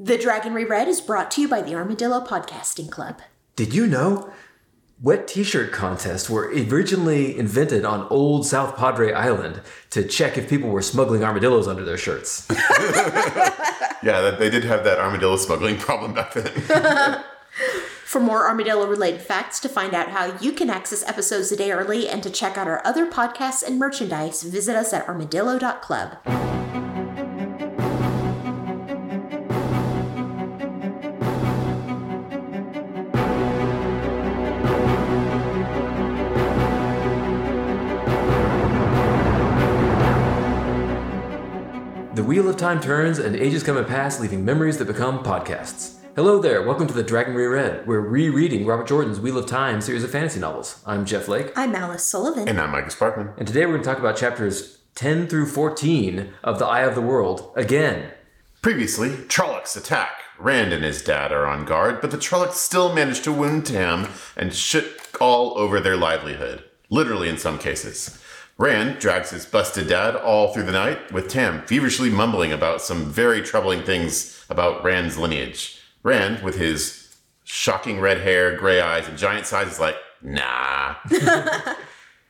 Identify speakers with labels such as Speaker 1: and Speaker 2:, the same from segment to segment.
Speaker 1: The Dragon Reread is brought to you by the Armadillo Podcasting Club.
Speaker 2: Did you know? Wet t-shirt contests were originally invented on old South Padre Island to check if people were smuggling armadillos under their shirts.
Speaker 3: Yeah, that, they did have that armadillo smuggling problem back then.
Speaker 1: For more armadillo related facts, to find out how you can access episodes a day early, and to check out our other podcasts and merchandise, visit us at armadillo.club.
Speaker 2: wheel of time turns and ages come and pass, leaving memories that become podcasts. Hello there, welcome to the Dragon Reread. Where we're rereading Robert Jordan's Wheel of Time series of fantasy novels. I'm Jeff Lake,
Speaker 1: I'm Alice Sullivan.
Speaker 3: and I'm Micah Sparkman.
Speaker 2: and today we're going to talk about chapters 10 through 14 of The Eye of the World again.
Speaker 3: Previously, Trollocs attack. Rand and his dad are on guard, but the Trollocs still manage to wound Tam and shit all over their livelihood. Literally in some cases. Rand drags his busted dad all through the night, with Tam feverishly mumbling about some very troubling things about Rand's lineage. Rand, with his shocking red hair, gray eyes, and giant size, is like, nah.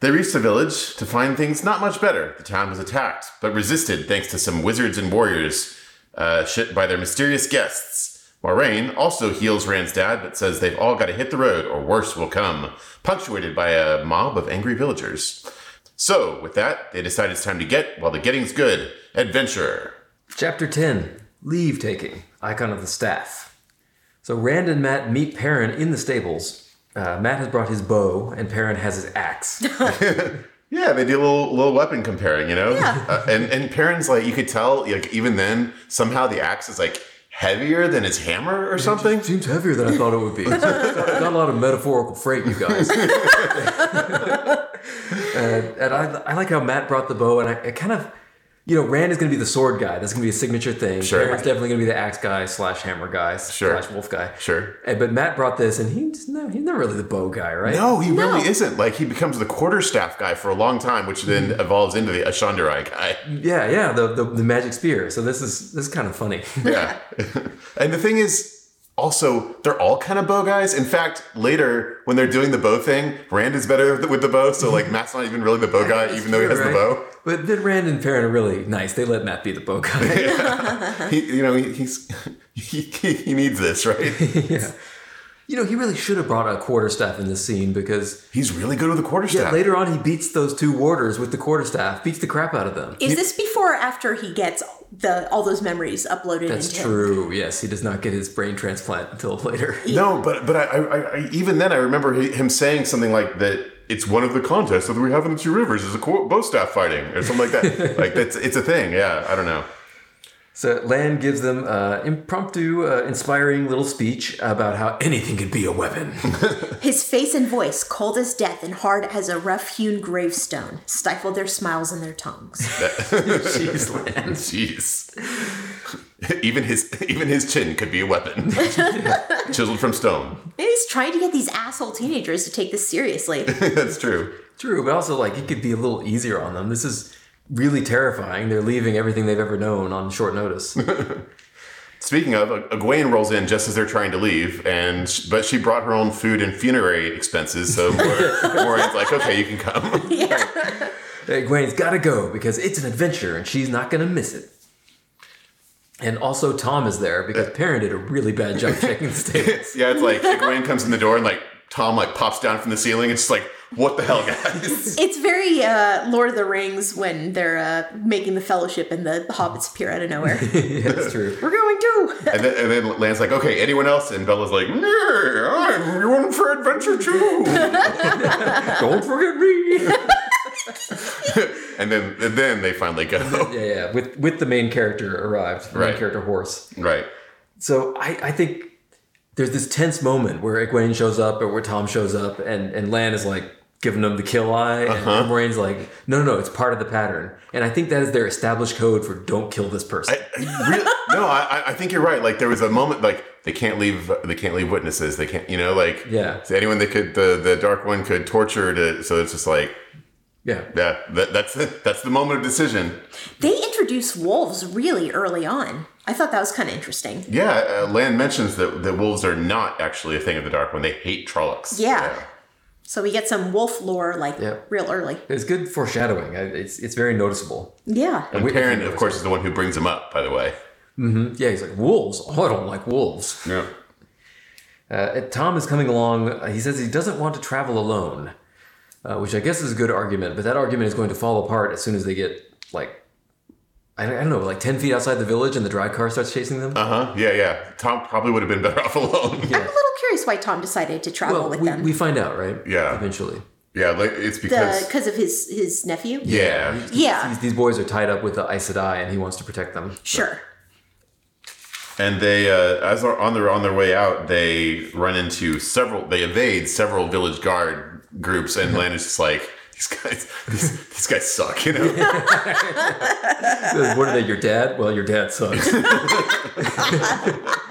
Speaker 3: They reached the village to find things not much better. The town was attacked, but resisted thanks to some wizards and warriors uh, shit by their mysterious guests. Moiraine also heals Rand's dad, but says they've all got to hit the road or worse will come, punctuated by a mob of angry villagers. So, with that, they decide it's time to get while the getting's good. Adventure.
Speaker 2: Chapter 10 Leave Taking, Icon of the Staff. So Rand and Mat meet Perrin in the stables. Uh, Mat has brought his bow, and Perrin has his axe.
Speaker 3: Yeah, they do a little, little weapon comparing, you know? Uh, and, and Perrin's like, you could tell, like, even then, somehow the axe is like heavier than his hammer or something.
Speaker 2: Seems heavier than I thought it would be. Got, got a lot of metaphorical freight, you guys. And and I, I like how Mat brought the bow, and I, I kind of, you know, Rand is going to be the sword guy. That's going to be a signature thing.
Speaker 3: Sure.
Speaker 2: Perrin's definitely going to be the axe guy slash hammer guy
Speaker 3: Sure.
Speaker 2: slash wolf guy.
Speaker 3: Sure.
Speaker 2: And, but Mat brought this, and he's no, he's not really the bow guy, right?
Speaker 3: No, he
Speaker 1: No.
Speaker 3: really isn't. Like he becomes the quarterstaff guy for a long time, which then mm-hmm. evolves into the Ashandarai guy.
Speaker 2: Yeah, yeah, the, the the magic spear. So this is this is kind of funny.
Speaker 3: Yeah. and the thing is, also, they're all kind of bow guys. In fact, later when they're doing the bow thing, Rand is better with the- bow. So like Mat's not even really the bow guy, even though he has the bow.
Speaker 2: But then Rand and Perrin are really nice. They let Mat be the bow guy.
Speaker 3: He, you know, he, he's he, he, he needs this, right?
Speaker 2: yeah. You know, he really should have brought a quarterstaff in this scene because
Speaker 3: He's really good with the quarterstaff.
Speaker 2: yeah, later on he beats those two warders with the quarterstaff, beats the crap out of them.
Speaker 1: Is this before or after he gets the all those memories uploaded
Speaker 2: That's
Speaker 1: into him?
Speaker 2: true. Yes, he does not get his brain transplant until later.
Speaker 3: No, but but I, I, I even then I remember him saying something like that. It's one of the contests that we have in the two rivers is a qu- bow staff fighting or something like that. like that's it's a thing. Yeah, I don't know.
Speaker 2: So Lan gives them uh, impromptu, uh, inspiring little speech about how anything could be a weapon.
Speaker 1: His face and voice, cold as death and hard as a rough hewn gravestone, stifled their smiles and their tongues.
Speaker 2: Jeez, Lan.
Speaker 3: Jeez. even his even his chin could be a weapon, chiseled from stone.
Speaker 1: Maybe he's trying to get these asshole teenagers to take this seriously.
Speaker 3: That's true.
Speaker 2: True, but also like it could be a little easier on them. This is really terrifying. They're leaving everything they've ever known on short notice.
Speaker 3: Speaking of, Egwene rolls in just as they're trying to leave, and sh- but she brought her own food and funerary expenses, so Mor- Moiraine's like, okay, you can come.
Speaker 2: Egwene's got to go because it's an adventure and she's not going to miss it. And also, Thom is there because Perrin did a really bad job checking the stables.
Speaker 3: yeah, it's like Egwene comes in the door and like Thom like pops down from the ceiling. It's just like, what the hell, guys?
Speaker 1: It's very uh, Lord of the Rings when they're uh, making the fellowship and the hobbits appear out of nowhere.
Speaker 2: yeah, that's true.
Speaker 1: We're going too.
Speaker 3: and, then, and then Lan's like, okay, anyone else? And Bella's like, "Nah, I'm going for adventure too.
Speaker 2: Don't forget me.
Speaker 3: and then and then they finally go.
Speaker 2: yeah, yeah. With with the main character arrived, the
Speaker 3: Right.
Speaker 2: main character horse.
Speaker 3: right.
Speaker 2: So I, I think there's this tense moment where Egwene shows up or where Thom shows up and, and Lan is like giving them the kill eye
Speaker 3: Uh-huh.
Speaker 2: and Moiraine's like, no, no, no, it's part of the pattern. And I think that is their established code for don't kill this person.
Speaker 3: I, Really? no, I, I think you're right. Like there was a moment like they can't leave they can't leave witnesses. They can't you know like
Speaker 2: Yeah.
Speaker 3: so anyone they could the the dark one could torture to so it's just like
Speaker 2: Yeah.
Speaker 3: Yeah, that, that's it. That's the moment of decision.
Speaker 1: They introduce wolves really early on. I thought that was kind of interesting.
Speaker 3: Yeah, uh, Lan mentions that the wolves are not actually a thing of the dark when they hate Trollocs.
Speaker 1: Yeah. So we get some wolf lore like
Speaker 2: Yeah.
Speaker 1: real early.
Speaker 2: It's good foreshadowing. It's it's very noticeable.
Speaker 1: Yeah.
Speaker 3: And
Speaker 2: We-
Speaker 3: Perrin, of course, is the one who brings him up. By the way.
Speaker 2: Yeah, he's like wolves. Oh, I don't like wolves.
Speaker 3: Yeah.
Speaker 2: Uh, Thom is coming along. Uh, He says he doesn't want to travel alone, uh, which I guess is a good argument. But that argument is going to fall apart as soon as they get like I don't, know, like ten feet outside the village, and the Draghkar starts chasing them.
Speaker 3: Uh huh. Yeah, yeah. Thom probably would have been better off alone.
Speaker 1: I'm a little curious why Thom decided to travel
Speaker 2: well,
Speaker 1: with
Speaker 2: we,
Speaker 1: them.
Speaker 2: we find out, right?
Speaker 3: Yeah.
Speaker 2: Eventually.
Speaker 3: yeah, like it's because.
Speaker 1: because of his his nephew.
Speaker 3: yeah.
Speaker 1: Yeah.
Speaker 2: These, these boys are tied up with the Aes Sedai, and he wants to protect them.
Speaker 1: Sure.
Speaker 3: And they, uh, as they're on their on their way out, they run into several. They evade several village guard groups, and Lan is just like, these guys, these, these guys suck, you know.
Speaker 2: What are they? Your dad? Well, your dad sucks.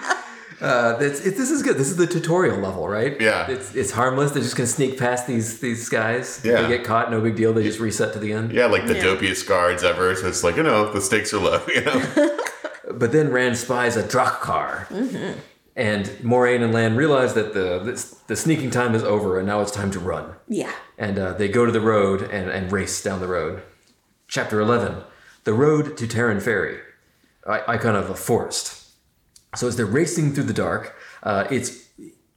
Speaker 2: Uh, it's, it, this is good. This is the tutorial level, right?
Speaker 3: Yeah.
Speaker 2: It's, it's harmless. They're just gonna sneak past these these guys.
Speaker 3: Yeah.
Speaker 2: They get caught, no big deal. They just reset to the end.
Speaker 3: yeah, like the
Speaker 1: Yeah.
Speaker 3: dopiest guards ever. So it's like, you know, the stakes are low, you know.
Speaker 2: But then Rand spies a Draghkar. Mm-hmm. And Moiraine and Lan realize that the, the the sneaking time is over, and now it's time to run.
Speaker 1: Yeah.
Speaker 2: And uh, they go to the road and, and race down the road. Chapter 11 The Road to Taren Ferry, I- icon of a forest. So as they're racing through the dark, uh, it's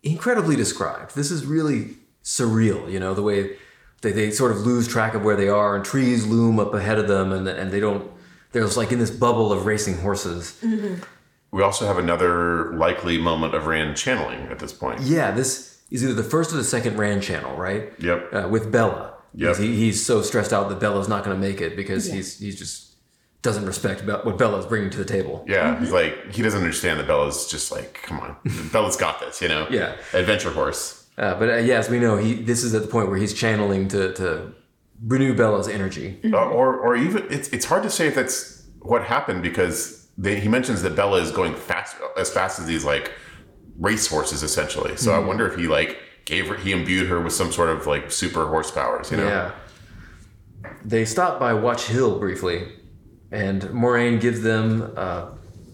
Speaker 2: incredibly described. This is really surreal, you know, the way they, they sort of lose track of where they are, and trees loom up ahead of them, and, and they don't, they're just like in this bubble of racing horses.
Speaker 3: we also have another likely moment of Rand channeling at this point.
Speaker 2: Yeah, this is either the first or the second Rand channel, right?
Speaker 3: Yep.
Speaker 2: Uh, with Bella.
Speaker 3: Yep.
Speaker 2: He, he's so stressed out that Bella's not going to make it because he's he's just doesn't respect Be- what Bella's bringing to the table.
Speaker 3: Yeah, he's like he doesn't understand that Bella's just like, come on, Bella's got this, you know.
Speaker 2: Yeah.
Speaker 3: adventure horse.
Speaker 2: Uh, but uh, yes, we know he. This is at the point where he's channeling to to renew Bella's energy.
Speaker 3: Uh, or or even it's it's hard to say if that's what happened because they, he mentions that Bella is going fast as fast as these like race horses essentially. So I wonder if he like gave her he imbued her with some sort of like super horse powers. You know.
Speaker 2: Yeah. They stop by Watch Hill briefly, and Moiraine gives them. Uh,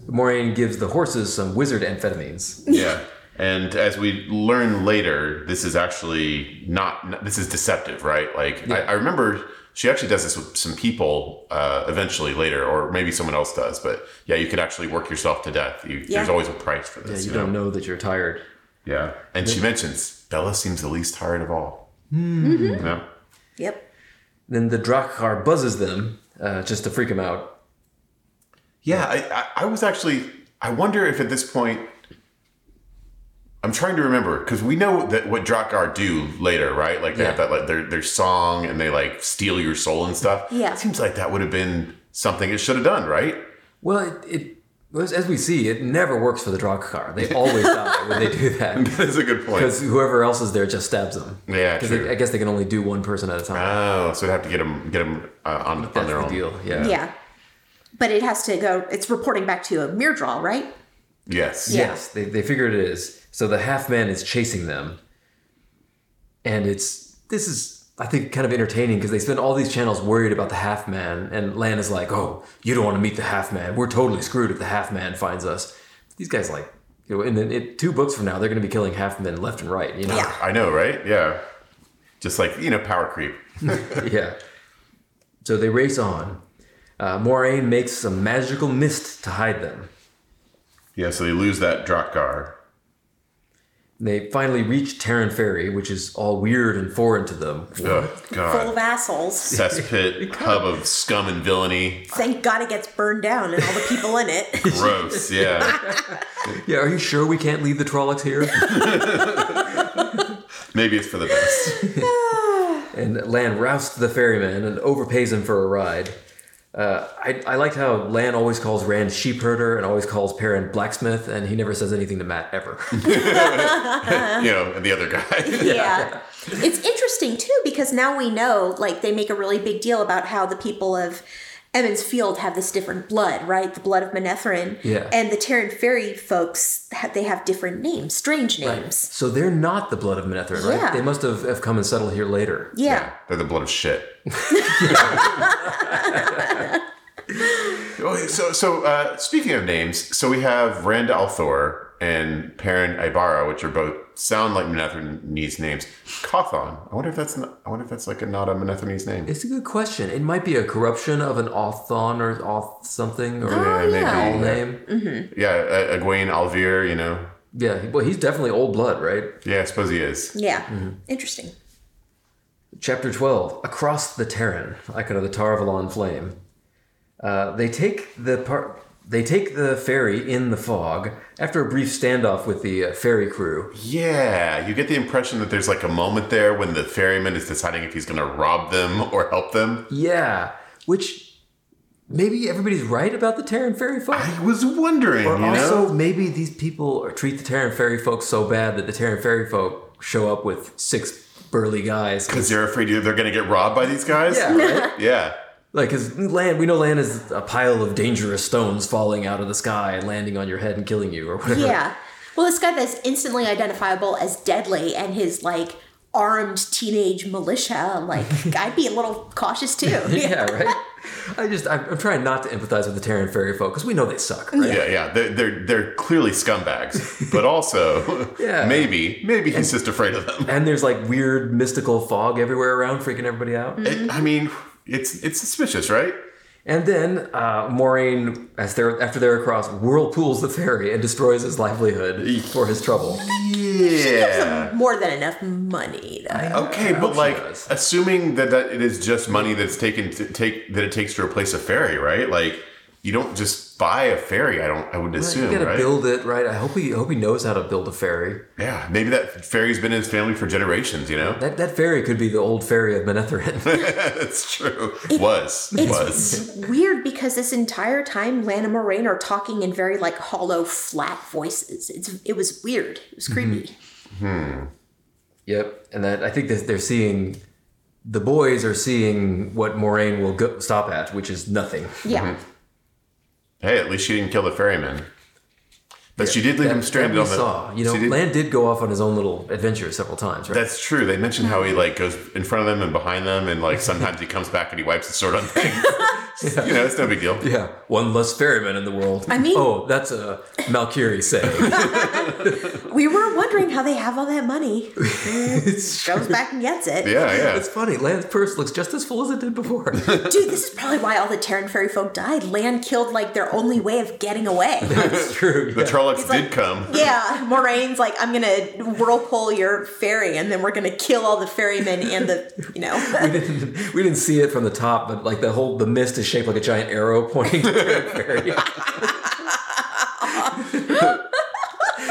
Speaker 2: Moiraine gives the horses some wizard amphetamines.
Speaker 3: Yeah. And as we learn later, this is actually not, this is deceptive, right? Like, I, I remember she actually does this with some people uh, eventually later, or maybe someone else does. But yeah, you could actually work yourself to death. You,
Speaker 1: Yeah.
Speaker 3: There's always a price for this.
Speaker 2: You
Speaker 3: you know?
Speaker 2: don't know that you're tired.
Speaker 3: Yeah. And she mentions Bella seems the least tired of all. Yeah.
Speaker 1: Yep.
Speaker 2: Then the Draghkar buzzes them uh, just to freak them out.
Speaker 3: Yeah, I, I, I was actually. I wonder if at this point. I'm trying to remember because we know that what Draghkar do later, right? Like they have that like their their song and they like steal your soul and stuff.
Speaker 1: Yeah.
Speaker 3: it seems like that would have been something it should have done, right?
Speaker 2: Well, it, it as as we see, it never works for the Draghkar. They always die when they do that
Speaker 3: That's a good point.
Speaker 2: because whoever else is there just stabs them.
Speaker 3: Yeah,
Speaker 2: because
Speaker 3: true.
Speaker 2: I guess they can only do one person at a time.
Speaker 3: Oh, so they have to get them get them uh, on on
Speaker 2: That's
Speaker 3: their
Speaker 2: the
Speaker 3: own.
Speaker 2: deal. Yeah.
Speaker 1: Yeah. But it has to go. It's reporting back to a Myrddraal, right?
Speaker 3: Yes.
Speaker 2: Yes, they, they figure it is. So the half man is chasing them. And it's this is I think kind of entertaining because they spend all these channels worried about the half man and Lan is like, "Oh, you don't want to meet the half man. We're totally screwed if the half man finds us." These guys like, you know, in, in two books from now they're going to be killing half men left and right, you know.
Speaker 1: Yeah.
Speaker 3: I know, right? Yeah. Just like you know, power creep.
Speaker 2: yeah. So they race on. Uh, Moiraine makes some magical mist to hide them.
Speaker 3: Yeah. So they lose that Draghkar.
Speaker 2: They finally reach Taren Ferry, which is all weird and foreign to them.
Speaker 3: Oh
Speaker 1: Full of assholes.
Speaker 3: Cesspit, hub of scum and villainy.
Speaker 1: Thank God it gets burned down and all the people in it.
Speaker 3: Gross. Yeah.
Speaker 2: Yeah, are you sure we can't leave the Trollocs here?
Speaker 3: Maybe it's for the best.
Speaker 2: and Lan rousts the ferryman and overpays him for a ride. Uh, I, I liked how Lan always calls Rand sheep herder and always calls Perrin blacksmith, and he never says anything to Mat ever.
Speaker 3: you know, and the other guy.
Speaker 1: yeah. It's interesting too because now we know, like, they make a really big deal about how the people of Emond's Field have this different blood, right? The blood of Manetheren.
Speaker 2: Yeah.
Speaker 1: And the Taren Ferry folks, they have different names, strange names.
Speaker 2: So they're not the blood of Manetheren, right?
Speaker 1: Yeah.
Speaker 2: They must have, have come and settled here later.
Speaker 1: Yeah.
Speaker 3: They're the blood of shit. Oh, so, so uh, speaking of names, so we have Rand al'Thor and Perrin Aybara, which are both sound like Manethernese names. Cauthon. I wonder if that's not, I wonder if that's like a, not a Manethernese name.
Speaker 2: It's a good question. It might be a corruption of an Authon or Auth something or
Speaker 3: Yeah, maybe.
Speaker 1: yeah.
Speaker 2: all name.
Speaker 3: Yeah, uh, Egwene al'Vere. You know.
Speaker 2: Yeah, well, he's definitely old blood, right?
Speaker 3: Yeah, I suppose he is.
Speaker 1: Yeah.
Speaker 2: Mm-hmm.
Speaker 1: Interesting.
Speaker 2: Chapter 12 Across the Taren, icon of the Tar Valon Flame. Uh, they take the part. They take the ferry in the fog after a brief standoff with the uh, ferry crew.
Speaker 3: Yeah, you get the impression that there's like a moment there when the ferryman is deciding if he's going to rob them or help them.
Speaker 2: Yeah, which maybe everybody's right about the Taren ferry folk.
Speaker 3: I was wondering,
Speaker 2: Or
Speaker 3: you know.
Speaker 2: also, maybe these people treat the Taren Ferry folk so bad that the Taren Ferry folk show up with six burly guys.
Speaker 3: Because they're afraid they're going to get robbed by these guys?
Speaker 2: Yeah, right?
Speaker 3: Yeah.
Speaker 2: Like, because Lan, we know Lan is a pile of dangerous stones falling out of the sky and landing on your head and killing you or whatever.
Speaker 1: Yeah. Well, this guy that's instantly identifiable as deadly and his like armed teenage militia, like I'd be a little cautious too.
Speaker 2: yeah, right? I just, I'm, I'm trying not to empathize with the Taren fairy folk because we know they suck, right?
Speaker 3: Yeah, yeah. They're, they're, they're clearly scumbags, but also
Speaker 2: Yeah.
Speaker 3: maybe, maybe he's just afraid of them.
Speaker 2: And there's like weird mystical fog everywhere around, freaking everybody out.
Speaker 3: It- I mean, it's it's suspicious, right?
Speaker 2: And then uh, Moiraine, as they're after they're across, whirlpools the ferry and destroys his livelihood for his trouble.
Speaker 3: Yeah.
Speaker 1: More than enough money. Though.
Speaker 3: Okay, but like
Speaker 2: does.
Speaker 3: assuming that, that it is just money that's taken to take that it takes to replace a ferry, right? Like you don't just buy a ferry. I don't. I wouldn't assume,
Speaker 2: you gotta
Speaker 3: right?
Speaker 2: build it right. I hope he hope he knows how to build a ferry.
Speaker 3: yeah, maybe that ferry's been in his family for generations. You know,
Speaker 2: That that ferry could be the old ferry of Manetheren.
Speaker 3: that's true. was was.
Speaker 1: It's weird because this entire time Lan and Moiraine are talking in very like hollow, flat voices. It's it was weird. It was creepy. Hmm.
Speaker 2: yep, and that I think that they're seeing. The boys are seeing what Moiraine will go, stop at, which is nothing.
Speaker 1: Yeah.
Speaker 3: Hey, at least she didn't kill the ferryman. But she did leave him
Speaker 2: That-
Speaker 3: stranded
Speaker 2: that
Speaker 3: on
Speaker 2: we
Speaker 3: the.
Speaker 2: saw. You know,
Speaker 3: she did-
Speaker 2: Lan did go off on his own little adventure several times, right?
Speaker 3: That's true. They mentioned how he like goes in front of them and behind them, and like sometimes he comes back and he wipes his sword on things. You know, it's no big deal.
Speaker 2: yeah, one less ferryman in the world.
Speaker 1: I mean-
Speaker 2: oh, that's a Malkieri saying.
Speaker 1: We were wondering how they have all that money.
Speaker 2: it's
Speaker 1: Goes back and gets it.
Speaker 3: Yeah, yeah.
Speaker 2: It's funny. Lan's purse looks just as full as it did before.
Speaker 1: Dude, this is probably why all the Taren fairy folk died. Lan killed like their only way of getting away.
Speaker 2: That's true.
Speaker 3: The
Speaker 2: yeah.
Speaker 3: Trollocs
Speaker 1: like-
Speaker 3: did come.
Speaker 1: Yeah, Moiraine's like, I'm gonna whirlpool your ferry, and then we're gonna kill all the ferrymen and the, you know.
Speaker 2: we didn't we didn't see it from the top, but like the whole the mist is shaped like a giant arrow pointing to the ferry.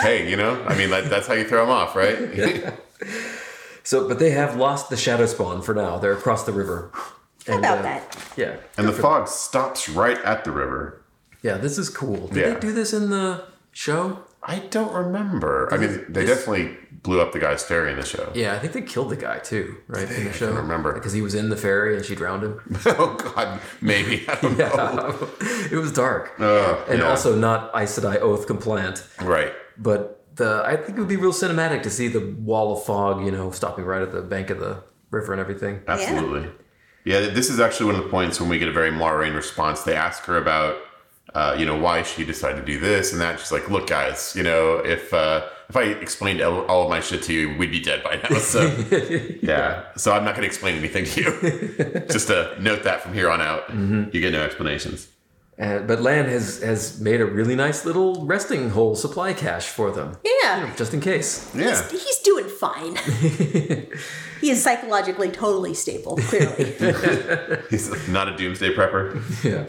Speaker 3: Hey, you know, I mean, that, that's how you throw them off, right?
Speaker 2: So, but they have lost the shadow spawn for now. They're across the river.
Speaker 1: How
Speaker 2: And,
Speaker 1: about
Speaker 2: uh,
Speaker 1: that?
Speaker 2: Yeah,
Speaker 3: and the fog stops right at the river.
Speaker 2: yeah. This is cool. Did
Speaker 3: Yeah.
Speaker 2: they do this in the show?
Speaker 3: I don't remember. I mean, they
Speaker 2: This-
Speaker 3: definitely blew up the guy's ferry in the show.
Speaker 2: Yeah, I think they killed the guy too, right? In the show,
Speaker 3: can't remember.
Speaker 2: because he was in the ferry and she drowned him.
Speaker 3: oh God, maybe. I don't know.
Speaker 2: it was dark,
Speaker 3: Uh,
Speaker 2: and
Speaker 3: yeah.
Speaker 2: also not Aes Sedai oath compliant.
Speaker 3: right.
Speaker 2: But the I think it would be real cinematic to see the wall of fog, you know, stopping right at the bank of the river and everything.
Speaker 3: Absolutely. Yeah. this is actually one of the points when we get a very Moiraine response. They ask her about, uh, you know, why she decided to do this and that. She's like, "Look, guys, you know, if uh, if I explained all all of my shit to you, we'd be dead by now." So yeah. So I'm not going to explain anything to you. Just to note that from here on out, you get no explanations.
Speaker 2: And, but Lan has has made a really nice little resting hole supply cache for them,
Speaker 1: Yeah.
Speaker 2: just in case.
Speaker 3: Yeah.
Speaker 1: He's, he's doing fine. he is psychologically totally stable, clearly.
Speaker 3: He's not a doomsday prepper.
Speaker 2: Yeah.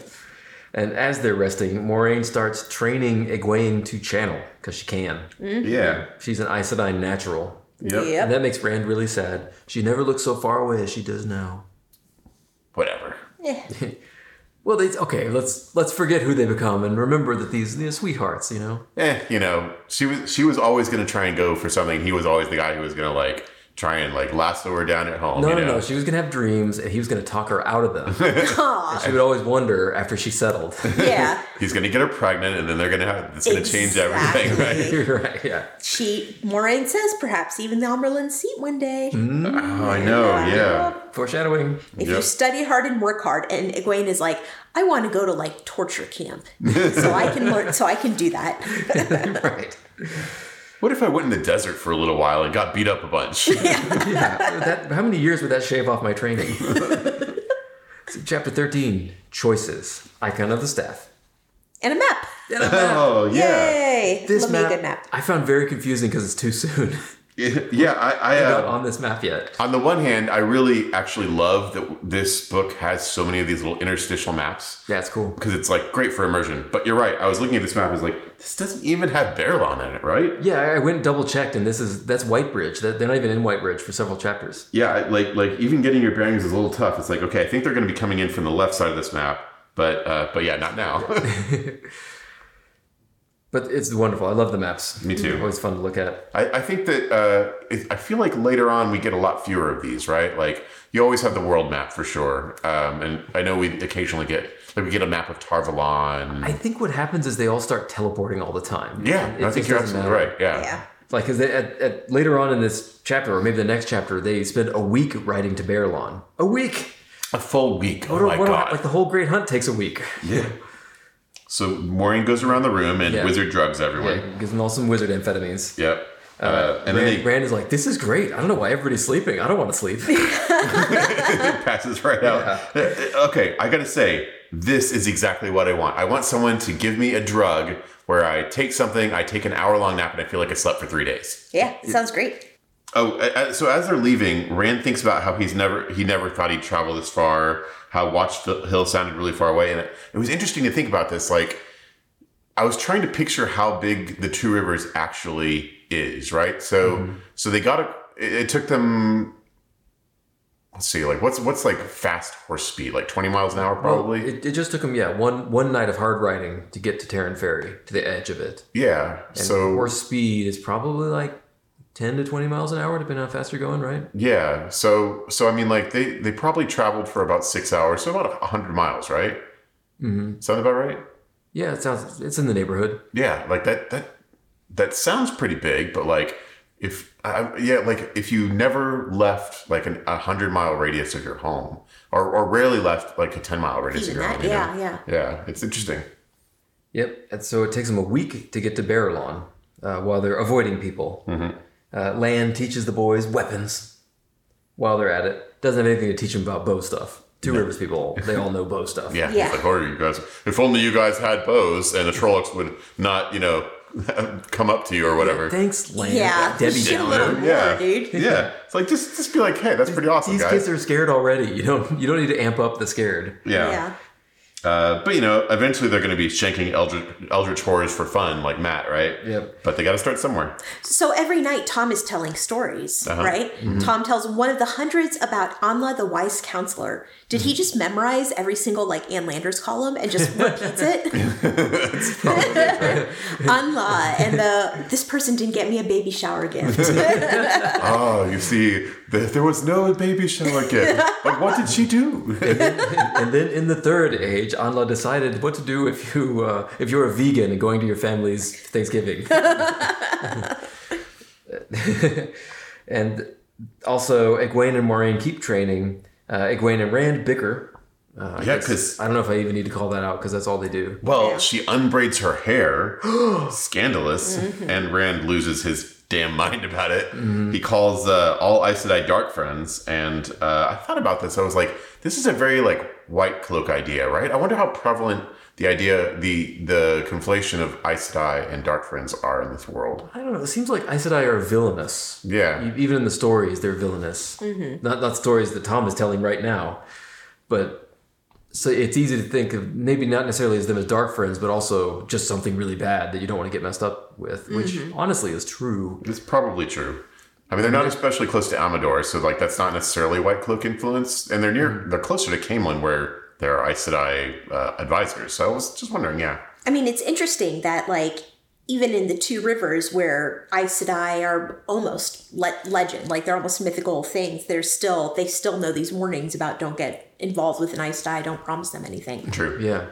Speaker 2: And as they're resting, Moiraine starts training Egwene to channel because she can.
Speaker 3: Yeah.
Speaker 2: She's an Aes Sedai natural.
Speaker 3: Yep.
Speaker 2: And that makes Rand really sad. She never looks so far away as she does now.
Speaker 3: Whatever.
Speaker 1: Yeah.
Speaker 2: Well, they okay. Let's let's forget who they become and remember that these these sweethearts, you know.
Speaker 3: Eh, you know, she was she was always going to try and go for something. He was always the guy who was going to like try and like lasso her down at home.
Speaker 2: No,
Speaker 3: you
Speaker 2: no,
Speaker 3: know?
Speaker 2: no. She was gonna have dreams, and he was gonna talk her out of them.
Speaker 1: Aw,
Speaker 2: she would always wonder after she settled.
Speaker 1: yeah.
Speaker 3: He's gonna get her pregnant, and then they're gonna have it's gonna change everything, right?
Speaker 2: Right. Yeah.
Speaker 1: She, Moiraine says, perhaps even the Amyrlin seat one day. Mm.
Speaker 3: Oh, I know. Yeah.
Speaker 2: Foreshadowing.
Speaker 1: If you study hard and work hard, and Egwene is like, I want to go to like torture camp, so I can learn, so I can do that.
Speaker 2: right.
Speaker 3: What if I went in the desert for a little while and got beat up a bunch?
Speaker 2: Yeah. That, how many years would that shave off my training? So, chapter 13 Choices. Icon of the staff.
Speaker 1: and a map.
Speaker 3: oh
Speaker 1: Yay!
Speaker 2: This
Speaker 1: Love me a good map.
Speaker 2: I found very confusing because it's too soon.
Speaker 3: yeah. I, I
Speaker 2: Not
Speaker 3: uh,
Speaker 2: on this map yet.
Speaker 3: on the one hand, I really actually love that this book has so many of these little interstitial maps
Speaker 2: Yeah, it's cool.
Speaker 3: because it's like great for immersion. But you're right. I was looking at this map. I was like, this doesn't even have Baerlon in it, right?
Speaker 2: Yeah, I went and double checked, and this is that's Whitebridge. That they're not even in Whitebridge for several chapters.
Speaker 3: Yeah, like like even getting your bearings is a little tough. It's like okay, I think they're going to be coming in from the left side of this map, but uh, but yeah, not now.
Speaker 2: But it's wonderful. I love the maps.
Speaker 3: Me too.
Speaker 2: Always fun to look at.
Speaker 3: I, I think that uh, it, I feel like later on we get a lot fewer of these, right? Like you always have the world map for sure, um, and I know we occasionally get like we get a map of Tar Valon.
Speaker 2: I think what happens is they all start teleporting all the time.
Speaker 3: yeah,
Speaker 2: It
Speaker 3: I think you're absolutely
Speaker 2: matter.
Speaker 3: right. Yeah.
Speaker 1: Yeah.
Speaker 2: Like, because at, at later on in this chapter, or maybe the next chapter, they spend a week riding to Baerlon. A week.
Speaker 3: a full week. Oh
Speaker 2: What
Speaker 3: my
Speaker 2: what a-
Speaker 3: god!
Speaker 2: Like the whole Great Hunt takes a week.
Speaker 3: yeah. So Moiraine goes around the room and
Speaker 2: Yeah.
Speaker 3: wizard drugs
Speaker 2: Yeah,
Speaker 3: everyone.
Speaker 2: gives them all some wizard amphetamines.
Speaker 3: Yep. Uh, and then
Speaker 2: Rand,
Speaker 3: they
Speaker 2: Rand is like, "This is great. I don't know why everybody's sleeping. I don't want to sleep."
Speaker 3: passes right out. Uh, Okay, I gotta say, this is exactly what I want. I want someone to give me a drug where I take something, I take an hour long nap, and I feel like I slept for three days.
Speaker 1: Yeah, it sounds great.
Speaker 3: Oh, so as they're leaving, Rand thinks about how he's never he never thought he'd travel this far. How Watch Hill sounded really far away, and it, it was interesting to think about this. Like, I was trying to picture how big the Two Rivers actually is, right? So, mm-hmm. so they got a. It, it took them. Let's see, like what's what's like fast horse speed? Like twenty miles an hour, probably.
Speaker 2: It, it just took him, yeah, one one night of hard riding to get to Taren Ferry, to the edge of it.
Speaker 3: yeah.
Speaker 2: And
Speaker 3: so
Speaker 2: horse speed is probably like ten to twenty miles an hour, depending on how fast you're going, right?
Speaker 3: yeah. So so I mean, like they they probably traveled for about six hours, so about hundred miles, right? Mm-hmm. Sound about right?
Speaker 2: Yeah, it sounds it's in the neighborhood.
Speaker 3: Yeah, like that that that sounds pretty big, but like if I, yeah, like if you never left like an, a hundred mile radius of your home, or, or rarely left like a ten mile radius
Speaker 1: Even
Speaker 3: of your
Speaker 1: that,
Speaker 3: home, you
Speaker 1: yeah,
Speaker 3: know?
Speaker 1: yeah.
Speaker 3: yeah, it's interesting.
Speaker 2: Yep. And so it takes them a week to get to Baerlon uh, while they're avoiding people.
Speaker 3: Mm-hmm.
Speaker 2: Uh, Lan teaches the boys weapons while they're at it. Doesn't have anything to teach them about bow stuff. Two Rivers people, they all know bow stuff.
Speaker 3: Yeah,
Speaker 1: Yeah.
Speaker 3: It's like, you guys, if only you guys had bows, and the Trollocs would not, you know, come up to you or whatever.
Speaker 2: Thanks, Lan.
Speaker 1: Yeah,
Speaker 2: Debbie
Speaker 1: shit a
Speaker 2: Downer.
Speaker 1: little
Speaker 3: yeah,
Speaker 1: dude.
Speaker 3: yeah. It's like just just be like, hey, that's pretty awesome,
Speaker 2: These
Speaker 3: guys.
Speaker 2: kids are scared already. You don't you don't need to amp up the scared.
Speaker 3: yeah.
Speaker 1: Yeah.
Speaker 3: Uh, but you know, eventually they're going to be shanking eldritch, eldritch horrors for fun, like Mat, right?
Speaker 2: Yep.
Speaker 3: But they got to start somewhere.
Speaker 1: So every night, Thom is telling stories,
Speaker 3: Uh-huh.
Speaker 1: right? Thom tells one of the hundreds about Anla, the wise counselor. Did he just memorize every single like Ann Landers column and just repeats it? Anla and the this person didn't get me a baby shower gift.
Speaker 3: Oh, you see, there was no baby shower gift. Like, what did she do?
Speaker 2: and then in the third age, Anla decided what to do if you uh, if you're a vegan and going to your family's Thanksgiving. and also, Egwene and Moraine keep training. Uh, Egwene and Rand bicker. Uh, I
Speaker 3: Yeah, 'cause-
Speaker 2: I don't know if I even need to call that out because that's all they do.
Speaker 3: Well,
Speaker 1: Yeah.
Speaker 3: she unbraids her hair. Scandalous. And Rand loses his damn mind about it. He calls uh, all Aes Sedai dark friends. And uh, I thought about this. I was like, this is a very like white cloak idea, right? I wonder how prevalent the idea, the the conflation of Aes Sedai and dark friends are in this world.
Speaker 2: I don't know. It seems like Aes Sedai are villainous.
Speaker 3: Yeah.
Speaker 2: E- Even in the stories, they're villainous. Mm-hmm. Not not stories that Thom is telling right now, but so it's easy to think of maybe not necessarily as them as dark friends, but also just something really bad that you don't want to get messed up with, which mm-hmm. honestly is true.
Speaker 3: It's probably true. I mean, they're not especially close to Amador, so like that's not necessarily white cloak influence, and they're near, they're closer to Caemlyn, where there are Aes Sedai uh, advisors. So I was just wondering, yeah,
Speaker 1: I mean, it's interesting that like even in the two rivers where Aes Sedai are almost le- legend, like they're almost mythical things, they're still they still know these warnings about don't get involved with an Aes Sedai, don't promise them anything.
Speaker 3: True.
Speaker 2: Yeah.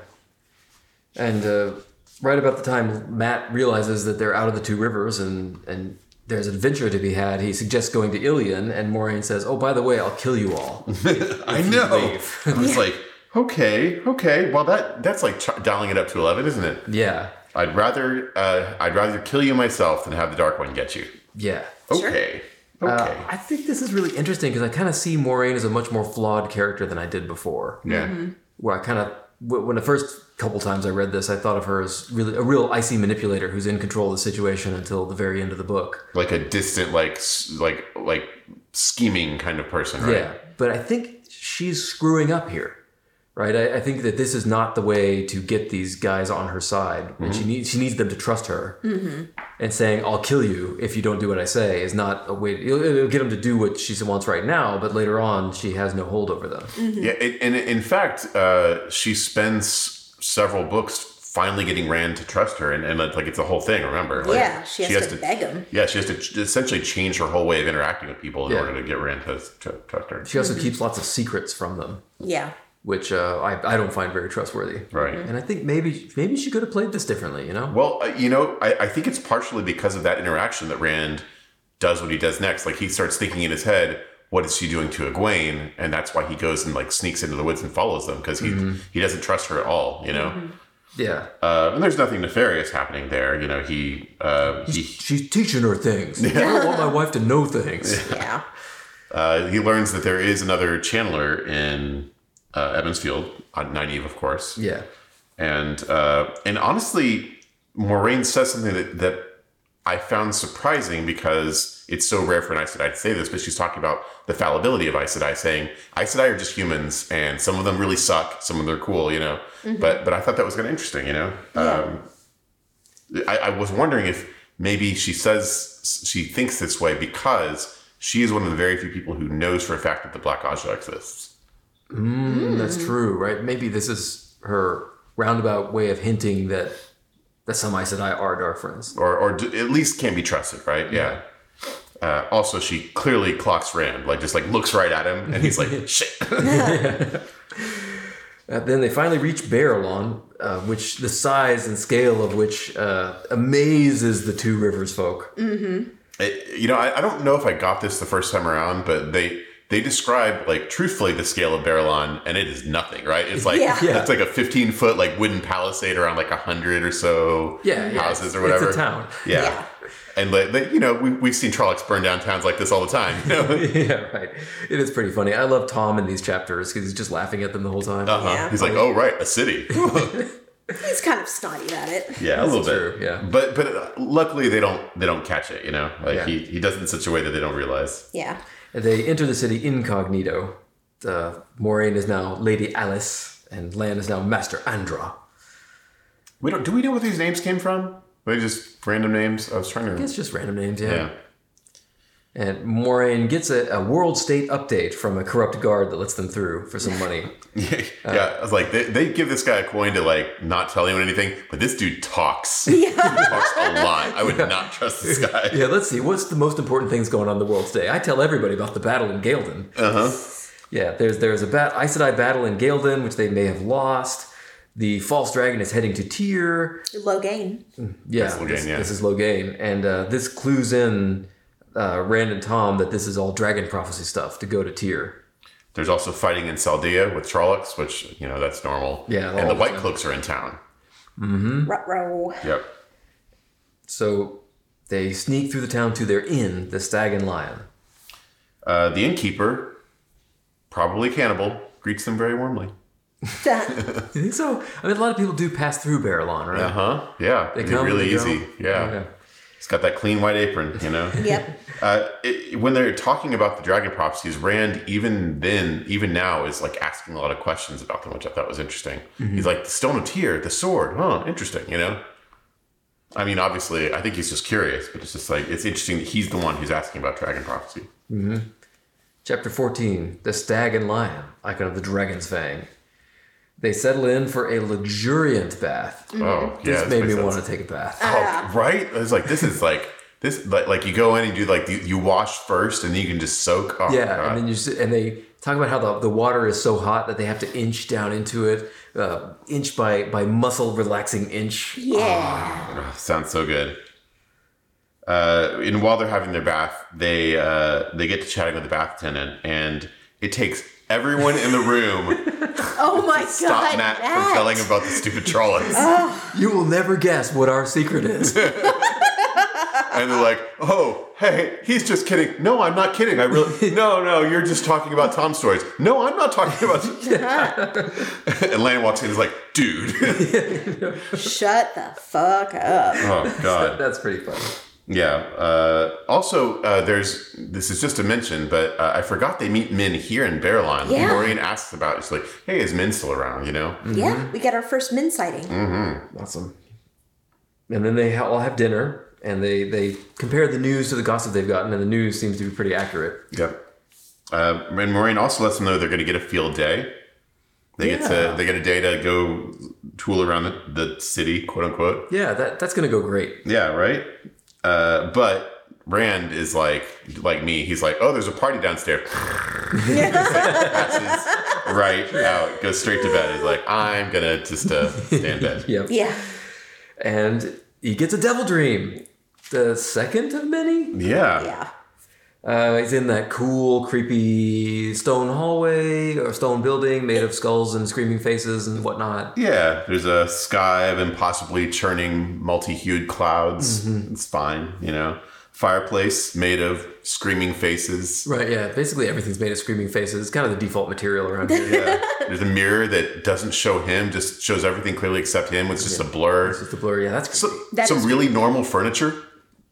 Speaker 2: And uh, right about the time Mat realizes that they're out of the two rivers and, and there's adventure to be had, he suggests going to Illian, and Moiraine says, Oh, by the way, I'll kill you all.
Speaker 3: I know.
Speaker 2: leave.
Speaker 3: I was like, okay, okay. Well, that that's like ch- dialing it up to eleven, isn't it?
Speaker 2: yeah.
Speaker 3: I'd rather uh, I'd rather kill you myself than have the Dark One get you.
Speaker 2: Yeah.
Speaker 1: Sure.
Speaker 3: Okay. Okay.
Speaker 2: Uh, I think this is really interesting because I kind of see Moiraine as a much more flawed character than I did before.
Speaker 3: yeah.
Speaker 2: Where I kind of, when the first couple times I read this, I thought of her as really a real icy manipulator who's in control of the situation until the very end of the book.
Speaker 3: Like a distant, like like like scheming kind of person, right?
Speaker 2: Yeah, but I think she's screwing up here, right? I, I think that this is not the way to get these guys on her side, and she needs she needs them to trust her. Mm-hmm. And saying "I'll kill you if you don't do what I say" is not a way. It'll, it'll get them to do what she wants right now, but later on, she has no hold over them.
Speaker 3: Yeah, it, and in fact, uh, she spends several books finally getting Rand to trust her, and, and like it's a whole thing. Remember? Like,
Speaker 1: yeah, she has, to, beg him.
Speaker 3: Yeah, she has to ch- essentially change her whole way of interacting with people in
Speaker 2: Yeah.
Speaker 3: order to get Rand to, to trust her.
Speaker 2: She also keeps lots of secrets from them,
Speaker 1: Yeah.
Speaker 2: Which uh, I I don't find very trustworthy.
Speaker 3: Right.
Speaker 2: And I think maybe maybe she could have played this differently. You know?
Speaker 3: Well, uh, you know, I, I think it's partially because of that interaction that Rand does what he does next. Like he starts thinking in his head, "What is she doing to Egwene?" And that's why he goes and like sneaks into the woods and follows them because he he doesn't trust her at all. You know,
Speaker 2: Yeah.
Speaker 3: uh, and there's nothing nefarious happening there. You know, he uh, he
Speaker 2: She's teaching her things. I don't want my wife to know things.
Speaker 1: Yeah.
Speaker 3: uh, he learns that there is another channeler in uh, Emond's Field, on Nynaeve, of course.
Speaker 2: Yeah.
Speaker 3: and uh, and honestly, Moiraine says something that, that I found surprising because it's so rare for an Aes Sedai to say this, but she's talking about the fallibility of Aes Sedai, saying Aes Sedai are just humans, and some of them really suck, some of them are cool, you know. But but I thought that was kind of interesting, you know. Um, I, I was wondering if maybe she says she thinks this way because she is one of the very few people who knows for a fact that the Black Ajah exists.
Speaker 2: Mm, That's true, right? Maybe this is her roundabout way of hinting that that some Aes Sedai are dark friends.
Speaker 3: or or d- at least can be trusted, right? Yeah. Uh, also, she clearly clocks Rand, like just like looks right at him, and he's like, "Shit."
Speaker 2: Uh, then they finally reach Baerlon, uh, which the size and scale of which uh, amazes the two rivers folk.
Speaker 3: It- you know, I, I don't know if I got this the first time around, but they they describe like truthfully the scale of Baerlon, and it is nothing, right? It's like
Speaker 1: Yeah.
Speaker 2: Yeah.
Speaker 3: it's like a 15 foot like wooden palisade around like a hundred or so
Speaker 2: Yeah, yeah,
Speaker 3: houses or whatever.
Speaker 2: It's a town.
Speaker 3: Yeah.
Speaker 1: Yeah.
Speaker 3: And like, they, you know, we, we've seen Trollocs burn down towns like this all the time. You know?
Speaker 2: yeah, right. It is pretty funny. I love Thom in these chapters because he's just laughing at them the whole time.
Speaker 3: Uh-huh.
Speaker 1: Yeah.
Speaker 3: He's like, oh right, a city.
Speaker 1: He's kind of snotty about it.
Speaker 3: Yeah, a little
Speaker 2: true,
Speaker 3: bit.
Speaker 2: yeah.
Speaker 3: but but uh, luckily they don't they don't catch it. You know, like
Speaker 2: Yeah.
Speaker 3: he he does it in such a way that they don't realize.
Speaker 1: Yeah.
Speaker 2: They enter the city incognito. Uh, Moiraine is now Lady Alys, and Lan is now Master Andra.
Speaker 3: We don't. Do we know where these names came from? Were they just random names? I was trying to.
Speaker 2: It's just random names, yeah.
Speaker 3: yeah.
Speaker 2: And Moiraine gets a, a world state update from a corrupt guard that lets them through for some money.
Speaker 3: yeah, I was like, they, they give this guy a coin to like not tell anyone anything, but this dude talks. he talks a lot. I would not trust this guy.
Speaker 2: yeah, let's see. What's the most important things going on in the world today? I tell everybody about the battle in Ghealdan.
Speaker 3: Uh huh.
Speaker 2: Yeah, there's there's a bat Aes Sedai battle in Ghealdan, which they may have lost. The false dragon is heading to Tear.
Speaker 1: Logain.
Speaker 2: Yeah,
Speaker 3: Logain,
Speaker 2: this,
Speaker 3: yeah.
Speaker 2: this is Logain, and uh, this clues in uh, Rand and Thom that this is all dragon prophecy stuff to go to Tear.
Speaker 3: There's also fighting in Saldaea with Trollocs, which you know that's normal.
Speaker 2: Yeah,
Speaker 3: and the
Speaker 2: the
Speaker 3: White
Speaker 2: time.
Speaker 3: Cloaks are in town.
Speaker 1: Ruh-roh.
Speaker 3: Yep.
Speaker 2: So they sneak through the town to their inn, the Stag and Lion.
Speaker 3: Uh, the innkeeper, probably cannibal, greets them very warmly.
Speaker 2: You think so? I mean, a lot of people do pass through Baerlon, right?
Speaker 3: Uh huh. Yeah,
Speaker 2: They come,
Speaker 3: really
Speaker 2: they
Speaker 3: easy. Yeah.
Speaker 2: Yeah.
Speaker 3: He's got that clean white apron, you know.
Speaker 1: yep.
Speaker 3: Uh, it, when they're talking about the dragon prophecies, Rand even then, even now, is like asking a lot of questions about them, which I thought was interesting. He's like, the stone of tear, the sword, huh? Interesting, you know. I mean, obviously, I think he's just curious, but it's just like it's interesting that he's the one who's asking about dragon prophecy.
Speaker 2: Chapter 14 The Stag and Lion, icon of the Dragon's Fang. They settle in for a luxuriant bath.
Speaker 3: Oh, yeah.
Speaker 2: This
Speaker 3: this
Speaker 2: made me
Speaker 3: makes
Speaker 2: want to take a bath.
Speaker 3: Oh, right? It's like this is like this like like you go in and you do like you, you wash first and then you can just soak. Oh,
Speaker 2: Yeah,
Speaker 3: God.
Speaker 2: and then you sit, and they talk about how the, the water is so hot that they have to inch down into it, uh, inch by by muscle relaxing inch.
Speaker 1: Yeah.
Speaker 3: Oh, sounds so good. Uh, and while they're having their bath, they uh, they get to chatting with the bath attendant, and it takes everyone in the room
Speaker 1: Oh my
Speaker 3: stop
Speaker 1: god.
Speaker 3: Mat,
Speaker 1: Mat.
Speaker 3: from telling about the stupid Trollocs.
Speaker 2: You will never guess what our secret is.
Speaker 3: and they're like, "Oh, hey, he's just kidding." No, I'm not kidding. I really no, no. You're just talking about Thom stories. No, I'm not talking about. and Landon walks in and is like, "Dude."
Speaker 1: Shut the fuck up.
Speaker 3: oh God.
Speaker 2: That's pretty funny.
Speaker 3: Yeah. Uh, also, uh, there's this is just a mention, but uh, I forgot they meet Min here in Baerlon.
Speaker 1: Yeah.
Speaker 3: Moiraine asks about. It's like, "Hey, is Min still around?" You know.
Speaker 1: Yeah, we get our first min sighting.
Speaker 2: Awesome. And then they all have dinner, and they they compare the news to the gossip they've gotten, and the news seems to be pretty accurate.
Speaker 3: Yep. Uh, and Moiraine also lets them know they're going to get a field day. They get to they get a day to go tool around the, the city, quote unquote.
Speaker 2: Yeah, that that's gonna go great.
Speaker 3: Yeah, right. Uh, but Rand is like like me. He's like, oh, there's a party downstairs. Passes right out, goes straight to bed. He's like, I'm gonna just uh, stay in bed.
Speaker 2: Yep.
Speaker 1: Yeah.
Speaker 2: And he gets a devil dream, the second of many.
Speaker 3: Yeah.
Speaker 1: Yeah.
Speaker 2: Uh, he's in that cool, creepy stone hallway or stone building made of skulls and screaming faces and whatnot.
Speaker 3: Yeah, there's a sky of impossibly churning, multi-hued clouds.
Speaker 2: Mm-hmm.
Speaker 3: It's fine, you know. Fireplace made of screaming faces.
Speaker 2: Right, yeah. Basically, everything's made of screaming faces. It's kind of the default material around here.
Speaker 3: Yeah. There's a mirror that doesn't show him, just shows everything clearly except him. It's just a blur.
Speaker 2: It's just a blur. Yeah, that's
Speaker 3: So,
Speaker 1: That
Speaker 3: some
Speaker 1: is-
Speaker 3: really normal furniture,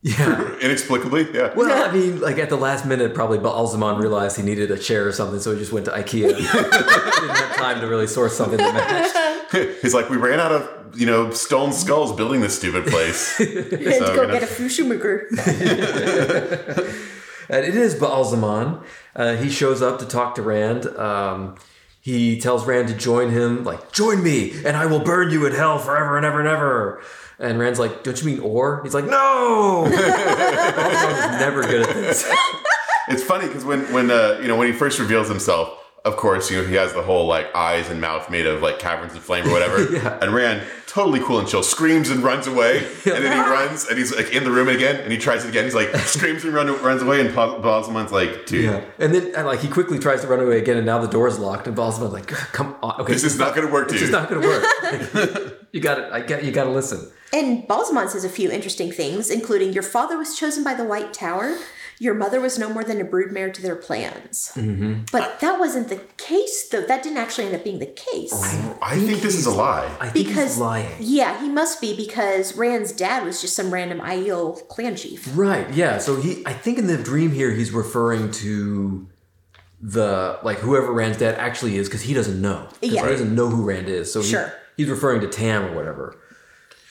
Speaker 2: yeah.
Speaker 3: inexplicably. Yeah.
Speaker 2: Well, I mean, like at the last minute, probably Ba'alzamon realized he needed a chair or something, so he just went to IKEA. Didn't have time to really source something that matched.
Speaker 3: He's like, we ran out of, you know, stone skulls building this stupid place.
Speaker 1: And
Speaker 3: So,
Speaker 1: go
Speaker 3: you know-
Speaker 1: get a Fushumuger.
Speaker 2: And it is Ba'alzamon. Uh, he shows up to talk to Rand. Um, he tells Rand to join him, like, join me, and I will burn you in hell forever and ever and ever. And Rand's like, don't you mean or? He's like, no! Ba'alzamon's never good at this.
Speaker 3: It's funny because when when uh, you know when he first reveals himself, of course, you know he has the whole like eyes and mouth made of like caverns of flame or whatever.
Speaker 2: Yeah.
Speaker 3: And Rand, totally cool and chill, screams and runs away, and then he runs and he's like in the room again, and he tries it again. He's like screams and run, runs away, and Pa- like, dude,
Speaker 2: Yeah. And then, and, like, he quickly tries to run away again, and now the door's locked, and Ba'alzamon's like, come on. Okay,
Speaker 3: this is not going to work, dude.
Speaker 2: just not going to work. You got it. I get. You got to listen.
Speaker 1: And Ba'alzamon says a few interesting things, including your father was chosen by the White Tower, your mother was no more than a broodmare to their plans. Mm-hmm. But that wasn't the case, though. That didn't actually end up being the case.
Speaker 3: I think this is a lie.
Speaker 2: I think
Speaker 1: Because
Speaker 2: he's lying.
Speaker 1: yeah, he must be because Rand's dad was just some random Aiel clan chief.
Speaker 2: Right. Yeah. So he, I think in the dream here, he's referring to the like whoever Rand's dad actually is because he doesn't know. 'Cause
Speaker 1: Yeah.
Speaker 2: He doesn't know who Rand is. So he-
Speaker 1: Sure.
Speaker 2: He's referring to Tam or whatever.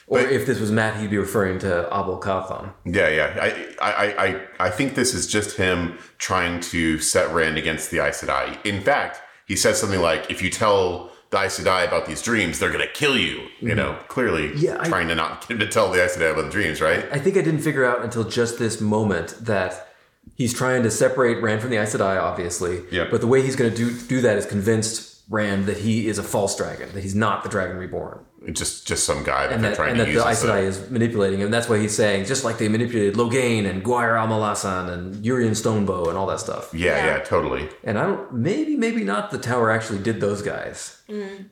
Speaker 2: Or
Speaker 3: But-
Speaker 2: if this was Mat, he'd be referring to Abell Cauthon.
Speaker 3: Yeah, yeah. I, I, I, I- think this is just him trying to set Rand against the Aes Sedai. In fact, he says something like, "If you tell the Aes Sedai about these dreams, they're gonna kill you." You mm-hmm. know, clearly
Speaker 2: Yeah, I-
Speaker 3: trying to not to tell the Aes Sedai about the dreams, right?
Speaker 2: I think I didn't figure out until just this moment that he's trying to separate Rand from the Aes Sedai, obviously.
Speaker 3: Yeah.
Speaker 2: But the way he's going to do do that is convinced Rand that he is a false dragon, that he's not the Dragon Reborn.
Speaker 3: Just, just some guy that
Speaker 2: and
Speaker 3: they're
Speaker 2: that,
Speaker 3: trying
Speaker 2: and
Speaker 3: to
Speaker 2: that
Speaker 3: use.
Speaker 2: the
Speaker 3: as
Speaker 2: Aes
Speaker 3: a-
Speaker 2: Sedai is manipulating him. That's why he's saying, just like they manipulated Logain and Guaire Amalasin and Yurian Stonebow and all that stuff.
Speaker 3: yeah,
Speaker 1: Yeah.
Speaker 3: yeah, totally.
Speaker 2: And I don't, maybe, maybe not. The tower actually did those guys.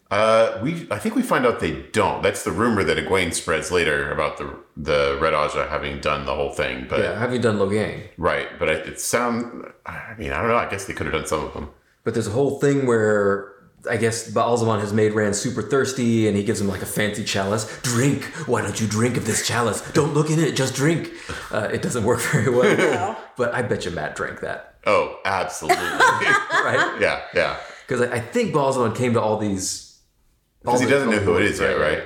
Speaker 3: Uh, we, I think we find out they don't. That's the rumor that Egwene spreads later about the the Red Ajah having done the whole thing. But
Speaker 2: Yeah, having done Logain.
Speaker 3: right, but it, it sound. I mean, I don't know. I guess they could have done some of them.
Speaker 2: But there's a whole thing where I guess Ba'alzamon has made Rand super thirsty, and he gives him like a fancy chalice. Drink. Why don't you drink of this chalice? Don't look in it. Just drink. Uh, it doesn't work very well. But I bet you Mat drank that,
Speaker 3: Oh, absolutely.
Speaker 2: right?
Speaker 3: yeah, yeah.
Speaker 2: Because I, I think Ba'alzamon came to all these.
Speaker 3: Because he doesn't know who it is boys, yet, right?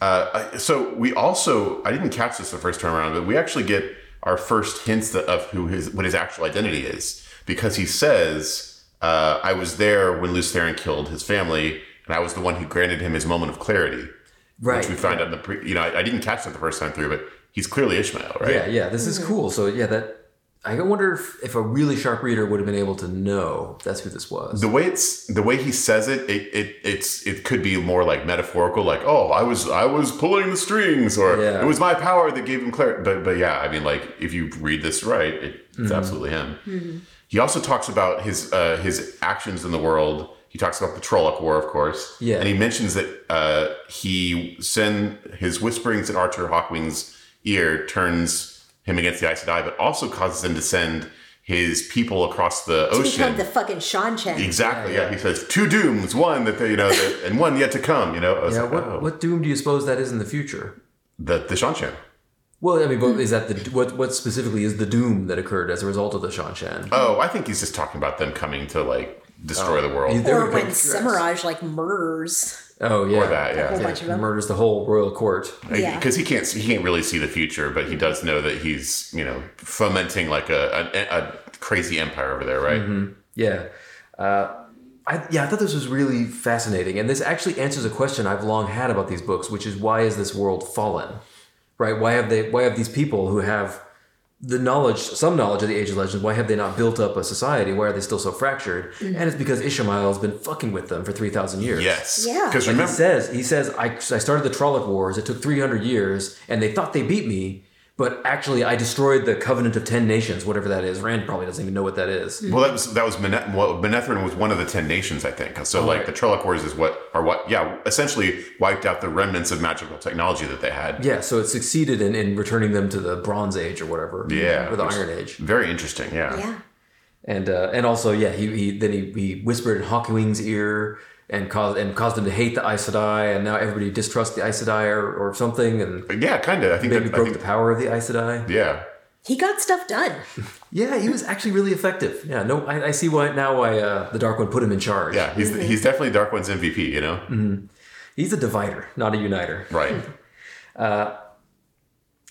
Speaker 3: Uh, so we also, I didn't catch this the first time around, but we actually get our first hints of who his what his actual identity is because he says, uh, "I was there when Lews Therin killed his family. and I was the one who granted him his moment of clarity.
Speaker 2: Right.
Speaker 3: Which we find out in the pre. You know, I, I didn't catch that the first time through, but he's clearly Ishamael, right?
Speaker 2: Yeah, yeah, this is cool. So yeah, that I wonder if, if a really sharp reader would have been able to know that's who this was.
Speaker 3: The way it's the way he says it, it, it it's it could be more like metaphorical, like oh, I was I was pulling the strings, or
Speaker 2: Yeah.
Speaker 3: it was my power that gave him clarity. But but yeah, I mean, like if you read this right, it,
Speaker 2: Mm-hmm.
Speaker 3: it's absolutely him. He also talks about his uh, his actions in the world. He talks about the Trolloc War, of course.
Speaker 2: Yeah.
Speaker 3: and he mentions that uh, he send his whisperings in Artur Hawkwing's ear turns him against the Aes Sedai, but also causes him to send his people across the
Speaker 1: To
Speaker 3: ocean.
Speaker 1: become the fucking Seanchan.
Speaker 3: Exactly.
Speaker 2: Yeah,
Speaker 3: Yeah,
Speaker 2: yeah.
Speaker 3: He says two dooms, one that they, you know, that, and one yet to come. You know. I was
Speaker 2: yeah,
Speaker 3: like,
Speaker 2: what
Speaker 3: oh.
Speaker 2: what doom do you suppose that is in the future?
Speaker 3: the the Seanchan.
Speaker 2: Well, I mean, but is that the what what specifically is the doom that occurred as a result of the Seanchan?
Speaker 3: Oh, I think he's just talking about them coming to like destroy the world.
Speaker 2: You- There
Speaker 1: Or
Speaker 2: we go.
Speaker 1: when Semiraj like murders
Speaker 2: Oh yeah,
Speaker 3: Or that, yeah.
Speaker 1: a whole
Speaker 2: Yeah,
Speaker 1: bunch of them.
Speaker 2: murders the whole royal court.
Speaker 1: Yeah.
Speaker 3: Because he can't he can't really see the future, but he does know that he's you know fomenting like a a, a crazy empire over there, right?
Speaker 2: Mm-hmm. Yeah. Uh, I, yeah, I thought this was really fascinating. And this actually answers a question I've long had about these books, which is why is this world fallen? Right? Why have they why have these people who have the knowledge, some knowledge of the Age of Legends, why have they not built up a society? Why are they still so fractured? Mm. And it's because Ishamael has been fucking with them for 3,000 years.
Speaker 3: Yes.
Speaker 1: Yeah.
Speaker 3: Because
Speaker 2: Like
Speaker 3: remember,
Speaker 2: he says, he says, I, I started the Trolloc Wars. It took 300 years, and they thought they beat me, but actually I destroyed the Covenant of Ten Nations, whatever that is. Rand probably doesn't even know what that is.
Speaker 3: well, that was that was Mene- well, Manetheren was one of the ten nations, I think. So like
Speaker 2: right.
Speaker 3: the Trolloc Wars is what are what yeah essentially wiped out the remnants of magical technology that they had.
Speaker 2: Yeah, so it succeeded in, in returning them to the Bronze Age or whatever.
Speaker 3: Yeah,
Speaker 2: Or the Iron Age.
Speaker 3: Very interesting. Yeah.
Speaker 1: Yeah.
Speaker 2: And uh, and also, yeah, he, he then he, he whispered in Hawkwing's ear and caused and caused him to hate the Aes Sedai, and now everybody distrusts the Aes Sedai or, or something, and
Speaker 3: yeah, kind of. I think
Speaker 2: maybe
Speaker 3: that,
Speaker 2: broke
Speaker 3: think,
Speaker 2: the power of the Aes Sedai.
Speaker 3: yeah.
Speaker 1: He got stuff done.
Speaker 2: Yeah, he was actually really effective. Yeah, no, I, I see why now why uh, the Dark One put him in charge.
Speaker 3: Yeah, he's he's definitely Dark One's MVP, you know?
Speaker 2: Mm-hmm. He's a divider, not a uniter.
Speaker 3: Right.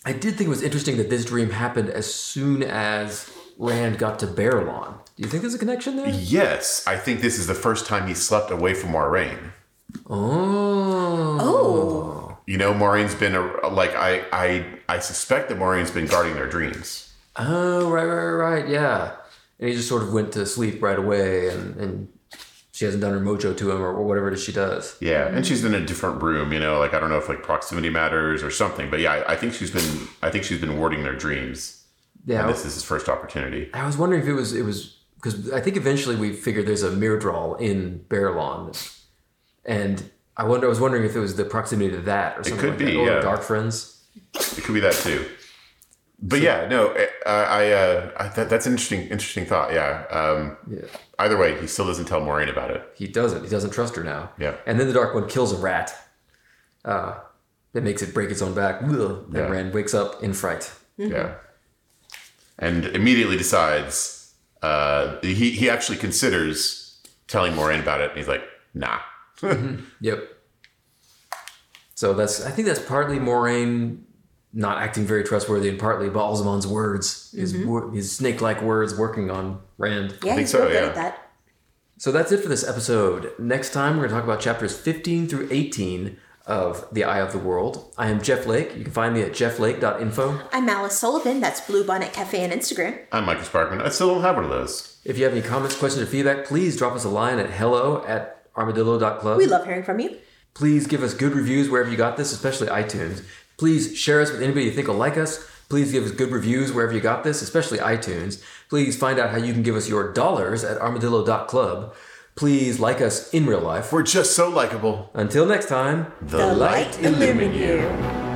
Speaker 2: I did think it was interesting that this dream happened as soon as Rand got to Baerlon. Do you think there's a connection there?
Speaker 3: yes, I think this is the first time he slept away from Moiraine.
Speaker 2: Oh.
Speaker 1: Oh.
Speaker 3: You know, Moiraine's been a, like I I I suspect that Moiraine's been guarding their dreams.
Speaker 2: Oh, right, right, right, yeah. And he just sort of went to sleep right away, and, and she hasn't done her mojo to him or, or whatever it is she does.
Speaker 3: Yeah, and she's in a different room. You know, like I don't know if like proximity matters or something, but yeah, I, I think she's been I think she's been warding their dreams.
Speaker 2: Yeah,
Speaker 3: And this is his first opportunity.
Speaker 2: I was wondering if it was it was because I think eventually we figured there's a Myrddraal in Baerlon, and I wonder I was wondering if it was the proximity to that or something It
Speaker 3: could
Speaker 2: like
Speaker 3: be, yeah.
Speaker 2: Dark Friends.
Speaker 3: It could be that too. But yeah, no, I, I, uh, I that, that's an interesting, interesting thought. Yeah. Um,
Speaker 2: Yeah.
Speaker 3: Either way, he still doesn't tell Moiraine about it.
Speaker 2: He doesn't. He doesn't trust her now.
Speaker 3: Yeah.
Speaker 2: And then the Dark One kills a rat. Uh, that makes it break its own back. Ugh. And
Speaker 3: Yeah.
Speaker 2: Rand wakes up in fright.
Speaker 3: Yeah. And immediately decides. Uh, he he actually considers telling Moiraine about it, and he's like, "Nah."
Speaker 2: Yep. So that's I think that's partly Moiraine not acting very trustworthy, and partly Ba'alzamon's words, his wor- his snake-like words, working on Rand.
Speaker 1: Yeah,
Speaker 3: think
Speaker 1: he's
Speaker 3: so, yeah.
Speaker 1: that.
Speaker 2: So that's it for this episode. Next time, we're going to talk about chapters 15 through 18 of The Eye of the World. I am Jeff Lake. You can find me at jefflake.info.
Speaker 1: I'm Alice Sullivan. That's Blue Bonnet Cafe on Instagram.
Speaker 3: I'm Micah Sparkman. I still don't have one of those.
Speaker 2: If you have any comments, questions, or feedback, please drop us a line at hello at armadillo.club.
Speaker 1: We love hearing from you.
Speaker 2: Please give us good reviews wherever you got this, especially iTunes. Please share us with anybody you think will like us. Please give us good reviews wherever you got this, especially iTunes. Please find out how you can give us your dollars at armadillo.club. Please like us in real life.
Speaker 3: We're just so likable.
Speaker 2: Until next time.
Speaker 3: The, light illumine you.